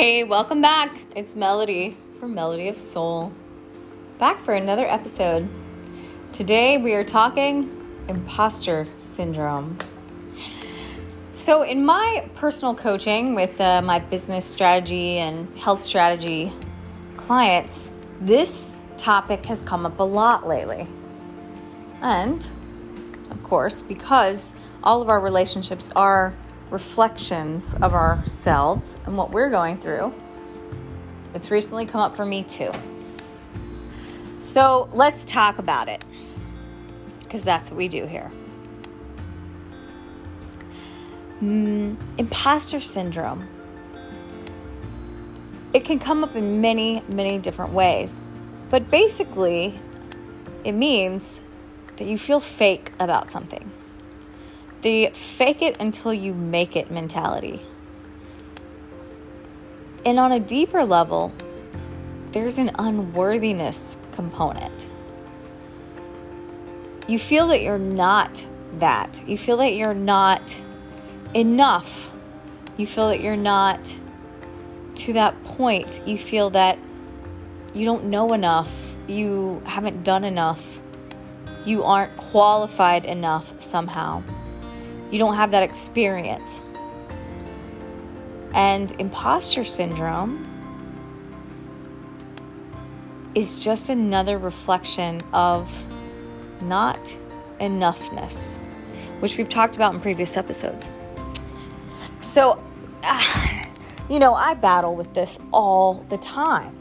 Hey, welcome back. It's Melody from Melody of Soul. Back for another episode. Today we are talking imposter syndrome. So, in my personal coaching with uh, my business strategy and health strategy clients, this topic has come up a lot lately. And, of course, because all of our relationships are reflections of ourselves and what we're going through, it's recently come up for me too. So let's talk about it because that's what we do here. Mm, imposter syndrome. It can come up in many, many different ways. But basically, it means that you feel fake about something. The fake it until you make it mentality. And on a deeper level, there's an unworthiness component. You feel that you're not that. You feel that you're not enough. You feel that you're not to that point. You feel that you don't know enough. You haven't done enough. You aren't qualified enough somehow. You don't have that experience. And imposter syndrome is just another reflection of not enoughness, which we've talked about in previous episodes. So, uh, you know, I battle with this all the time.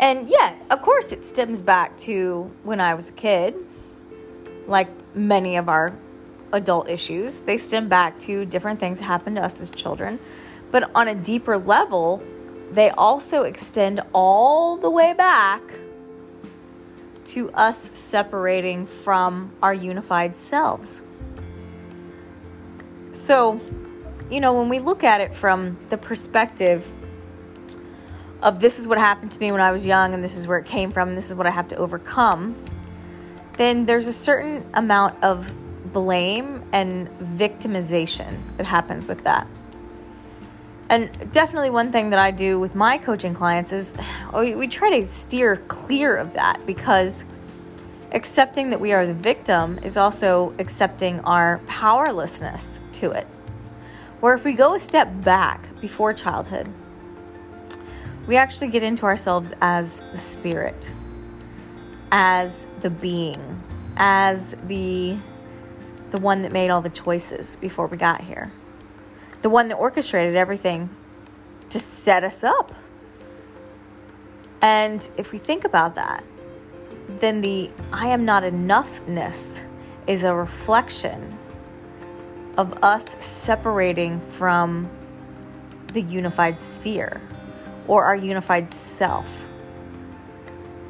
And yeah, of course, it stems back to when I was a kid, like many of our adult issues. They stem back to different things that happened to us as children. But on a deeper level, they also extend all the way back to us separating from our unified selves. So, you know, when we look at it from the perspective of this is what happened to me when I was young and this is where it came from and this is what I have to overcome, then there's a certain amount of blame and victimization that happens with that. And definitely, one thing that I do with my coaching clients is oh, we try to steer clear of that because accepting that we are the victim is also accepting our powerlessness to it. Where if we go a step back before childhood, we actually get into ourselves as the spirit, as the being, as the the one that made all the choices before we got here, the one that orchestrated everything to set us up. And if we think about that, then the I am not enoughness is a reflection of us separating from the unified sphere or our unified self.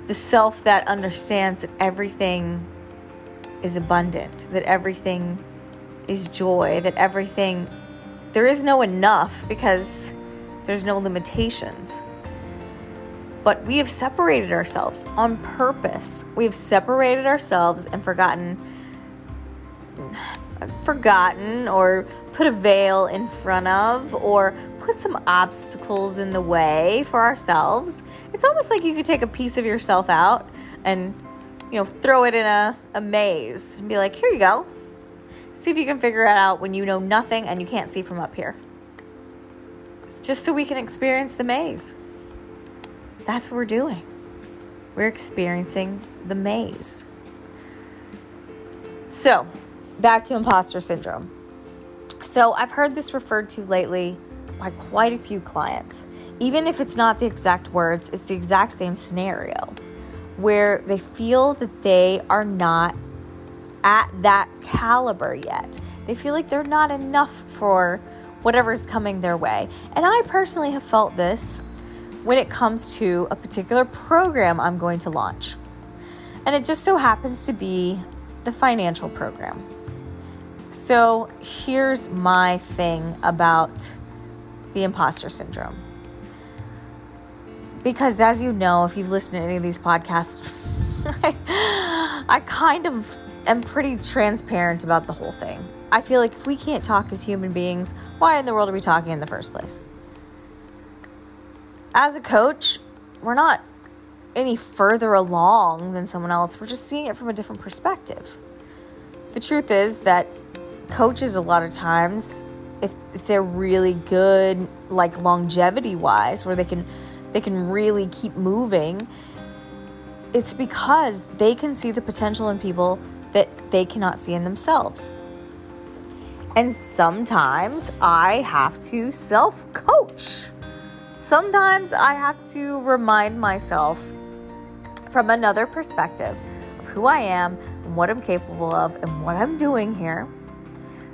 The self that understands that everything is abundant, that everything is joy, that everything, there is no enough because there's no limitations. But we have separated ourselves on purpose. We have separated ourselves and forgotten, forgotten, or put a veil in front of, or put some obstacles in the way for ourselves. It's almost like you could take a piece of yourself out and you know, throw it in a, a maze and be like, here you go. See if you can figure it out when you know nothing and you can't see from up here. It's just so we can experience the maze. That's what we're doing. We're experiencing the maze. So, back to imposter syndrome. So, I've heard this referred to lately by quite a few clients. Even if it's not the exact words, it's the exact same scenario where they feel that they are not at that caliber yet. They feel like they're not enough for whatever's coming their way. And I personally have felt this when it comes to a particular program I'm going to launch. And it just so happens to be the financial program. So here's my thing about the imposter syndrome because as you know, if you've listened to any of these podcasts, I, I kind of am pretty transparent about the whole thing. I feel like if we can't talk as human beings, why in the world are we talking in the first place? as a coach, we're not any further along than someone else. We're just seeing it from a different perspective. The truth is that coaches, a lot of times, if, if they're really good, like longevity wise, where they can they can really keep moving, it's because they can see the potential in people that they cannot see in themselves. And sometimes I have to self coach. Sometimes I have to remind myself from another perspective of who I am and what I'm capable of and what I'm doing here.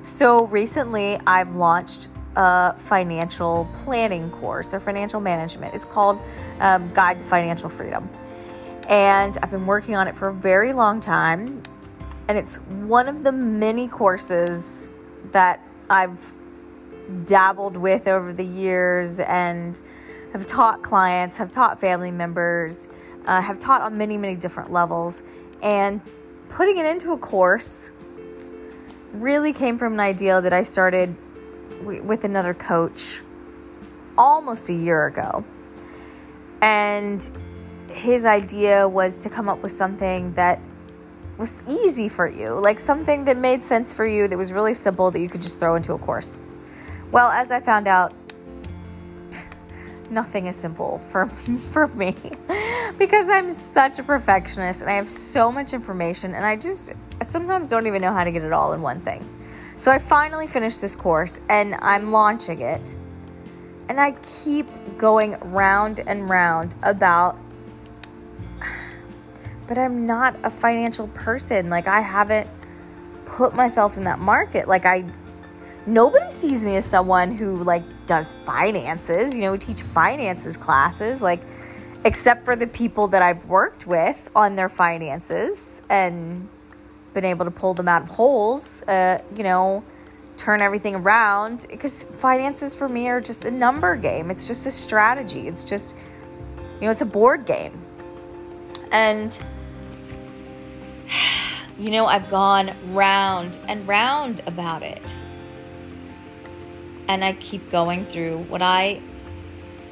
So recently, I've launched a financial planning course or financial management. It's called um, Guide to Financial Freedom. And I've been working on it for a very long time. And it's one of the many courses that I've dabbled with over the years and have taught clients, have taught family members uh, have taught on many, many different levels. And putting it into a course really came from an idea that I started with another coach almost a year ago. And his idea was to come up with something that was easy for you, like something that made sense for you, that was really simple, that you could just throw into a course. Well, as I found out, nothing is simple for for me because I'm such a perfectionist and I have so much information and I just sometimes don't even know how to get it all in one thing. So I finally finished this course and I'm launching it. And I keep going round and round about but I'm not a financial person. Like I haven't put myself in that market. Like I nobody sees me as someone who like does finances. You know, we teach finances classes, like except for the people that I've worked with on their finances and been able to pull them out of holes. Uh, you know, turn everything around because finances for me are just a number game. It's just a strategy. It's just you know, it's a board game. And you know, I've gone round and round about it and I keep going through what I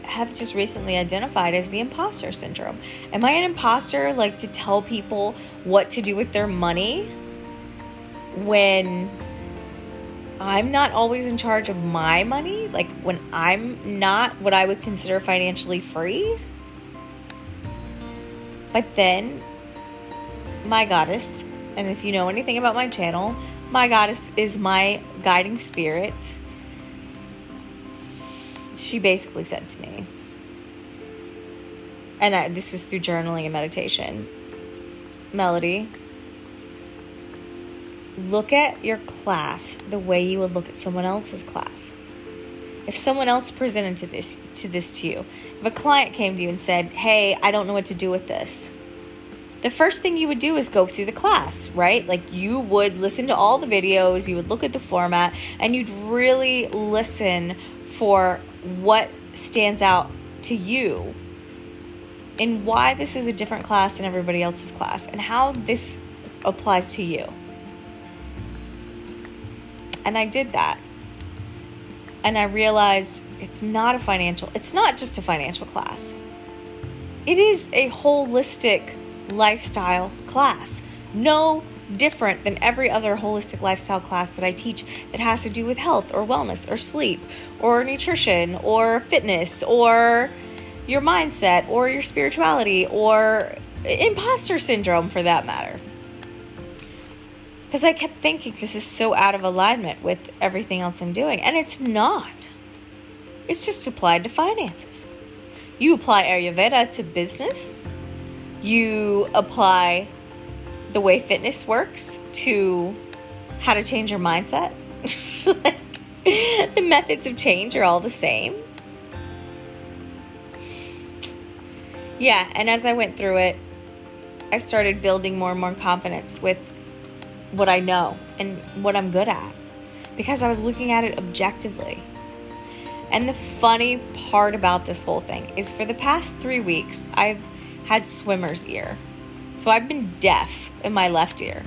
have just recently identified as the imposter syndrome. Am I an imposter like to tell people what to do with their money when I'm not always in charge of my money? Like when I'm not what I would consider financially free? But then, my goddess, and if you know anything about my channel, my goddess is my guiding spirit she basically said to me, and I, this was through journaling and meditation Melody, look at your class the way you would look at someone else's class. If someone else presented to this to this to you, if a client came to you and said, "Hey, I don't know what to do with this," the first thing you would do is go through the class, right? Like you would listen to all the videos, you would look at the format, and you'd really listen for what stands out to you and why this is a different class than everybody else's class and how this applies to you. And I did that. And I realized it's not a financial, it's not just a financial class. It is a holistic lifestyle class. No different than every other holistic lifestyle class that I teach that has to do with health or wellness or sleep or nutrition or fitness or your mindset or your spirituality or imposter syndrome for that matter. Because I kept thinking this is so out of alignment with everything else I'm doing, and it's not. It's just applied to finances. You apply Ayurveda to business, you apply the way fitness works to how to change your mindset. like, the methods of change are all the same. Yeah, and as I went through it, I started building more and more confidence with what I know and what I'm good at because I was looking at it objectively. And the funny part about this whole thing is for the past three weeks, I've had swimmer's ear. So I've been deaf in my left ear.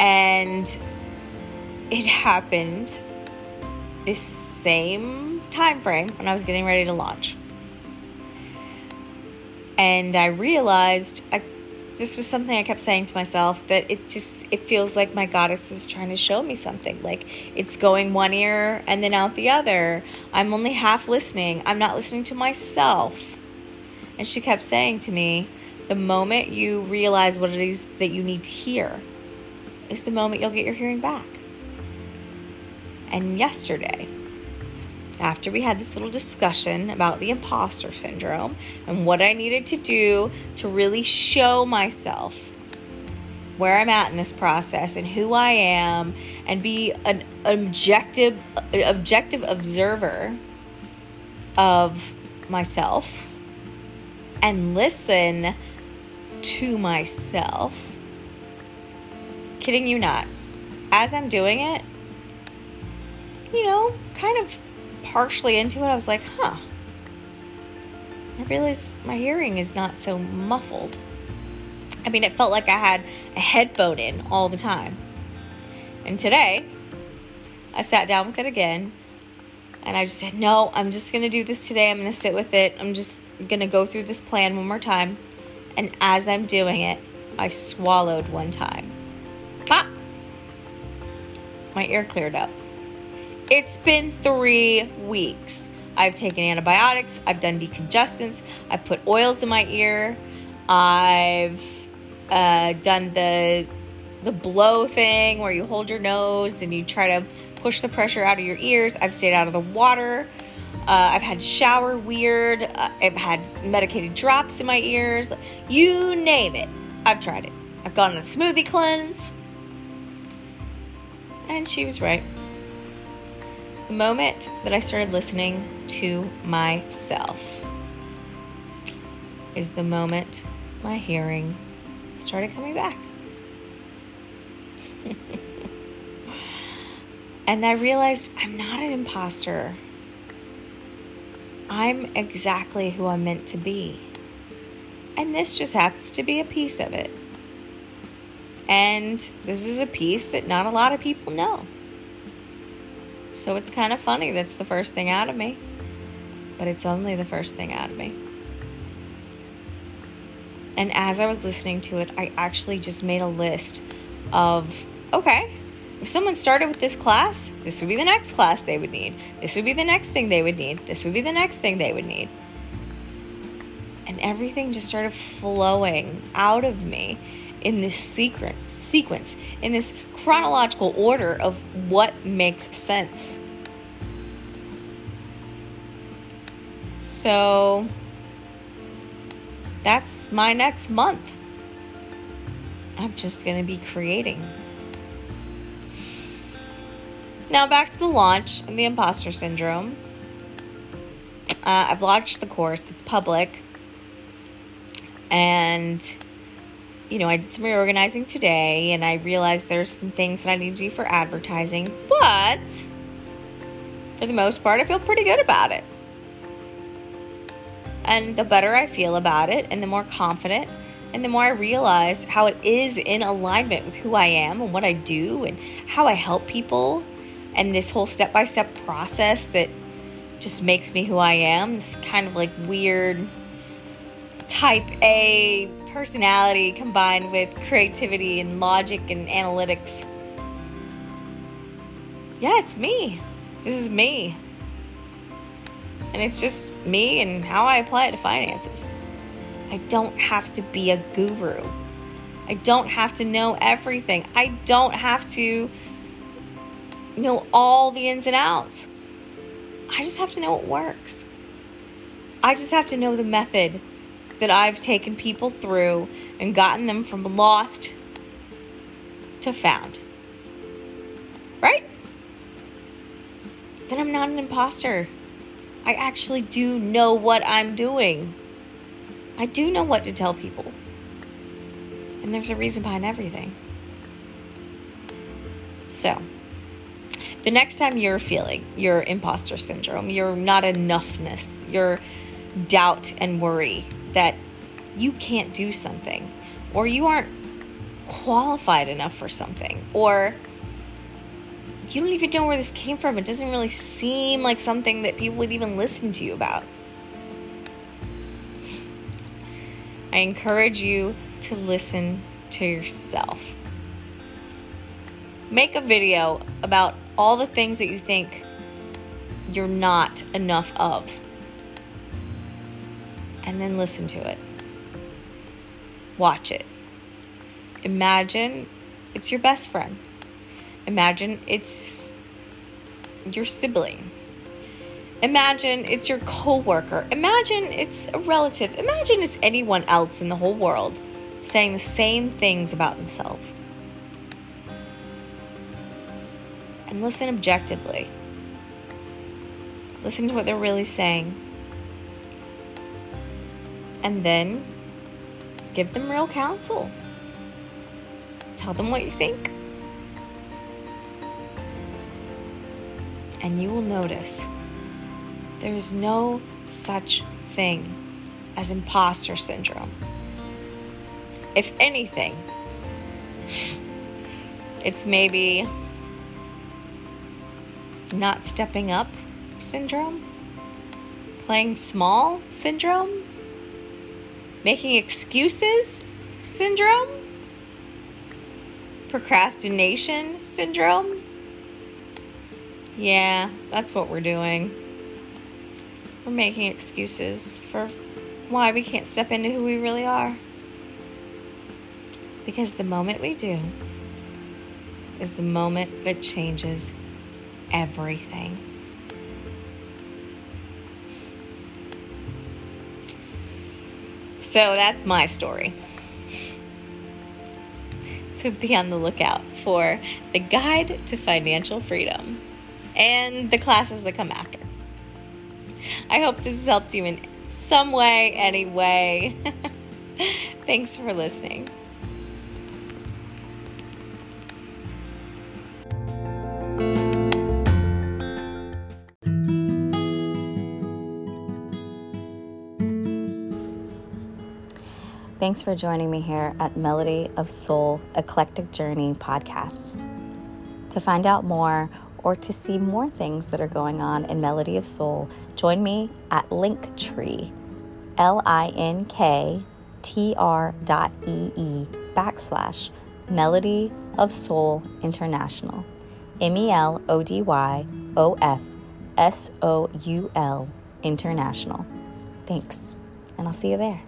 And it happened this same time frame when I was getting ready to launch. And I realized I, this was something I kept saying to myself that it just it feels like my goddess is trying to show me something. Like it's going one ear and then out the other. I'm only half listening. I'm not listening to myself. And she kept saying to me, the moment you realize what it is that you need to hear is the moment you'll get your hearing back. And yesterday, after we had this little discussion about the imposter syndrome and what I needed to do to really show myself where I'm at in this process and who I am and be an objective objective observer of myself and listen to myself. Kidding you not. As I'm doing it, you know, kind of partially into it, I was like, huh. I realized my hearing is not so muffled. I mean, it felt like I had a headphone in all the time. And today, I sat down with it again and I just said, no, I'm just going to do this today. I'm going to sit with it. I'm just going to go through this plan one more time. And as I'm doing it, I swallowed one time. Ah! My ear cleared up. It's been three weeks. I've taken antibiotics, I've done decongestants, I've put oils in my ear, I've uh, done the the blow thing where you hold your nose and you try to push the pressure out of your ears. I've stayed out of the water. Uh, I've had shower weird. Uh, I've had medicated drops in my ears. You name it. I've tried it. I've gone on a smoothie cleanse. And she was right. The moment that I started listening to myself is the moment my hearing started coming back. and I realized I'm not an imposter. I'm exactly who I'm meant to be. And this just happens to be a piece of it. And this is a piece that not a lot of people know. So it's kind of funny that's the first thing out of me. But it's only the first thing out of me. And as I was listening to it, I actually just made a list of okay, if someone started with this class, this would be the next class they would need. This would be the next thing they would need. This would be the next thing they would need. And everything just started flowing out of me in this sequence, sequence, in this chronological order of what makes sense. So that's my next month. I'm just going to be creating. Now, back to the launch and the imposter syndrome. Uh, I've launched the course, it's public. And you know, I did some reorganizing today and I realized there's some things that I need to do for advertising, but for the most part, I feel pretty good about it. And the better I feel about it, and the more confident, and the more I realize how it is in alignment with who I am and what I do and how I help people, and this whole step by step process that just makes me who I am, this kind of like weird type A personality combined with creativity and logic and analytics. Yeah, it's me. This is me. And it's just me and how I apply it to finances. I don't have to be a guru. I don't have to know everything. I don't have to know all the ins and outs. I just have to know what works. I just have to know the method that I've taken people through and gotten them from lost to found. Right? Then I'm not an imposter. I actually do know what I'm doing. I do know what to tell people. And there's a reason behind everything. So, the next time you're feeling your imposter syndrome, your not enoughness, your doubt and worry, that you can't do something or you aren't qualified enough for something or you don't even know where this came from. It doesn't really seem like something that people would even listen to you about. I encourage you to listen to yourself. Make a video about all the things that you think you're not enough of. And then listen to it. Watch it. Imagine it's your best friend. Imagine it's your sibling. Imagine it's your coworker. Imagine it's a relative. Imagine it's anyone else in the whole world saying the same things about themselves. And listen objectively. Listen to what they're really saying. And then give them real counsel. Tell them what you think. And you will notice there is no such thing as imposter syndrome. If anything, it's maybe not stepping up syndrome, playing small syndrome, making excuses syndrome, procrastination syndrome. Yeah, that's what we're doing. We're making excuses for why we can't step into who we really are. Because the moment we do is the moment that changes everything. So that's my story. So be on the lookout for the Guide to Financial Freedom and the classes that come after. I hope this has helped you in some way, any way. Thanks for listening. Thanks for joining me here at Melody of Soul Eclectic Journey podcasts. To find out more or to see more things that are going on in Melody of Soul, join me at Linktree, L I N K T R dot E E backslash Melody of Soul International, M E L O D Y O F S O U L International. Thanks, and I'll see you there.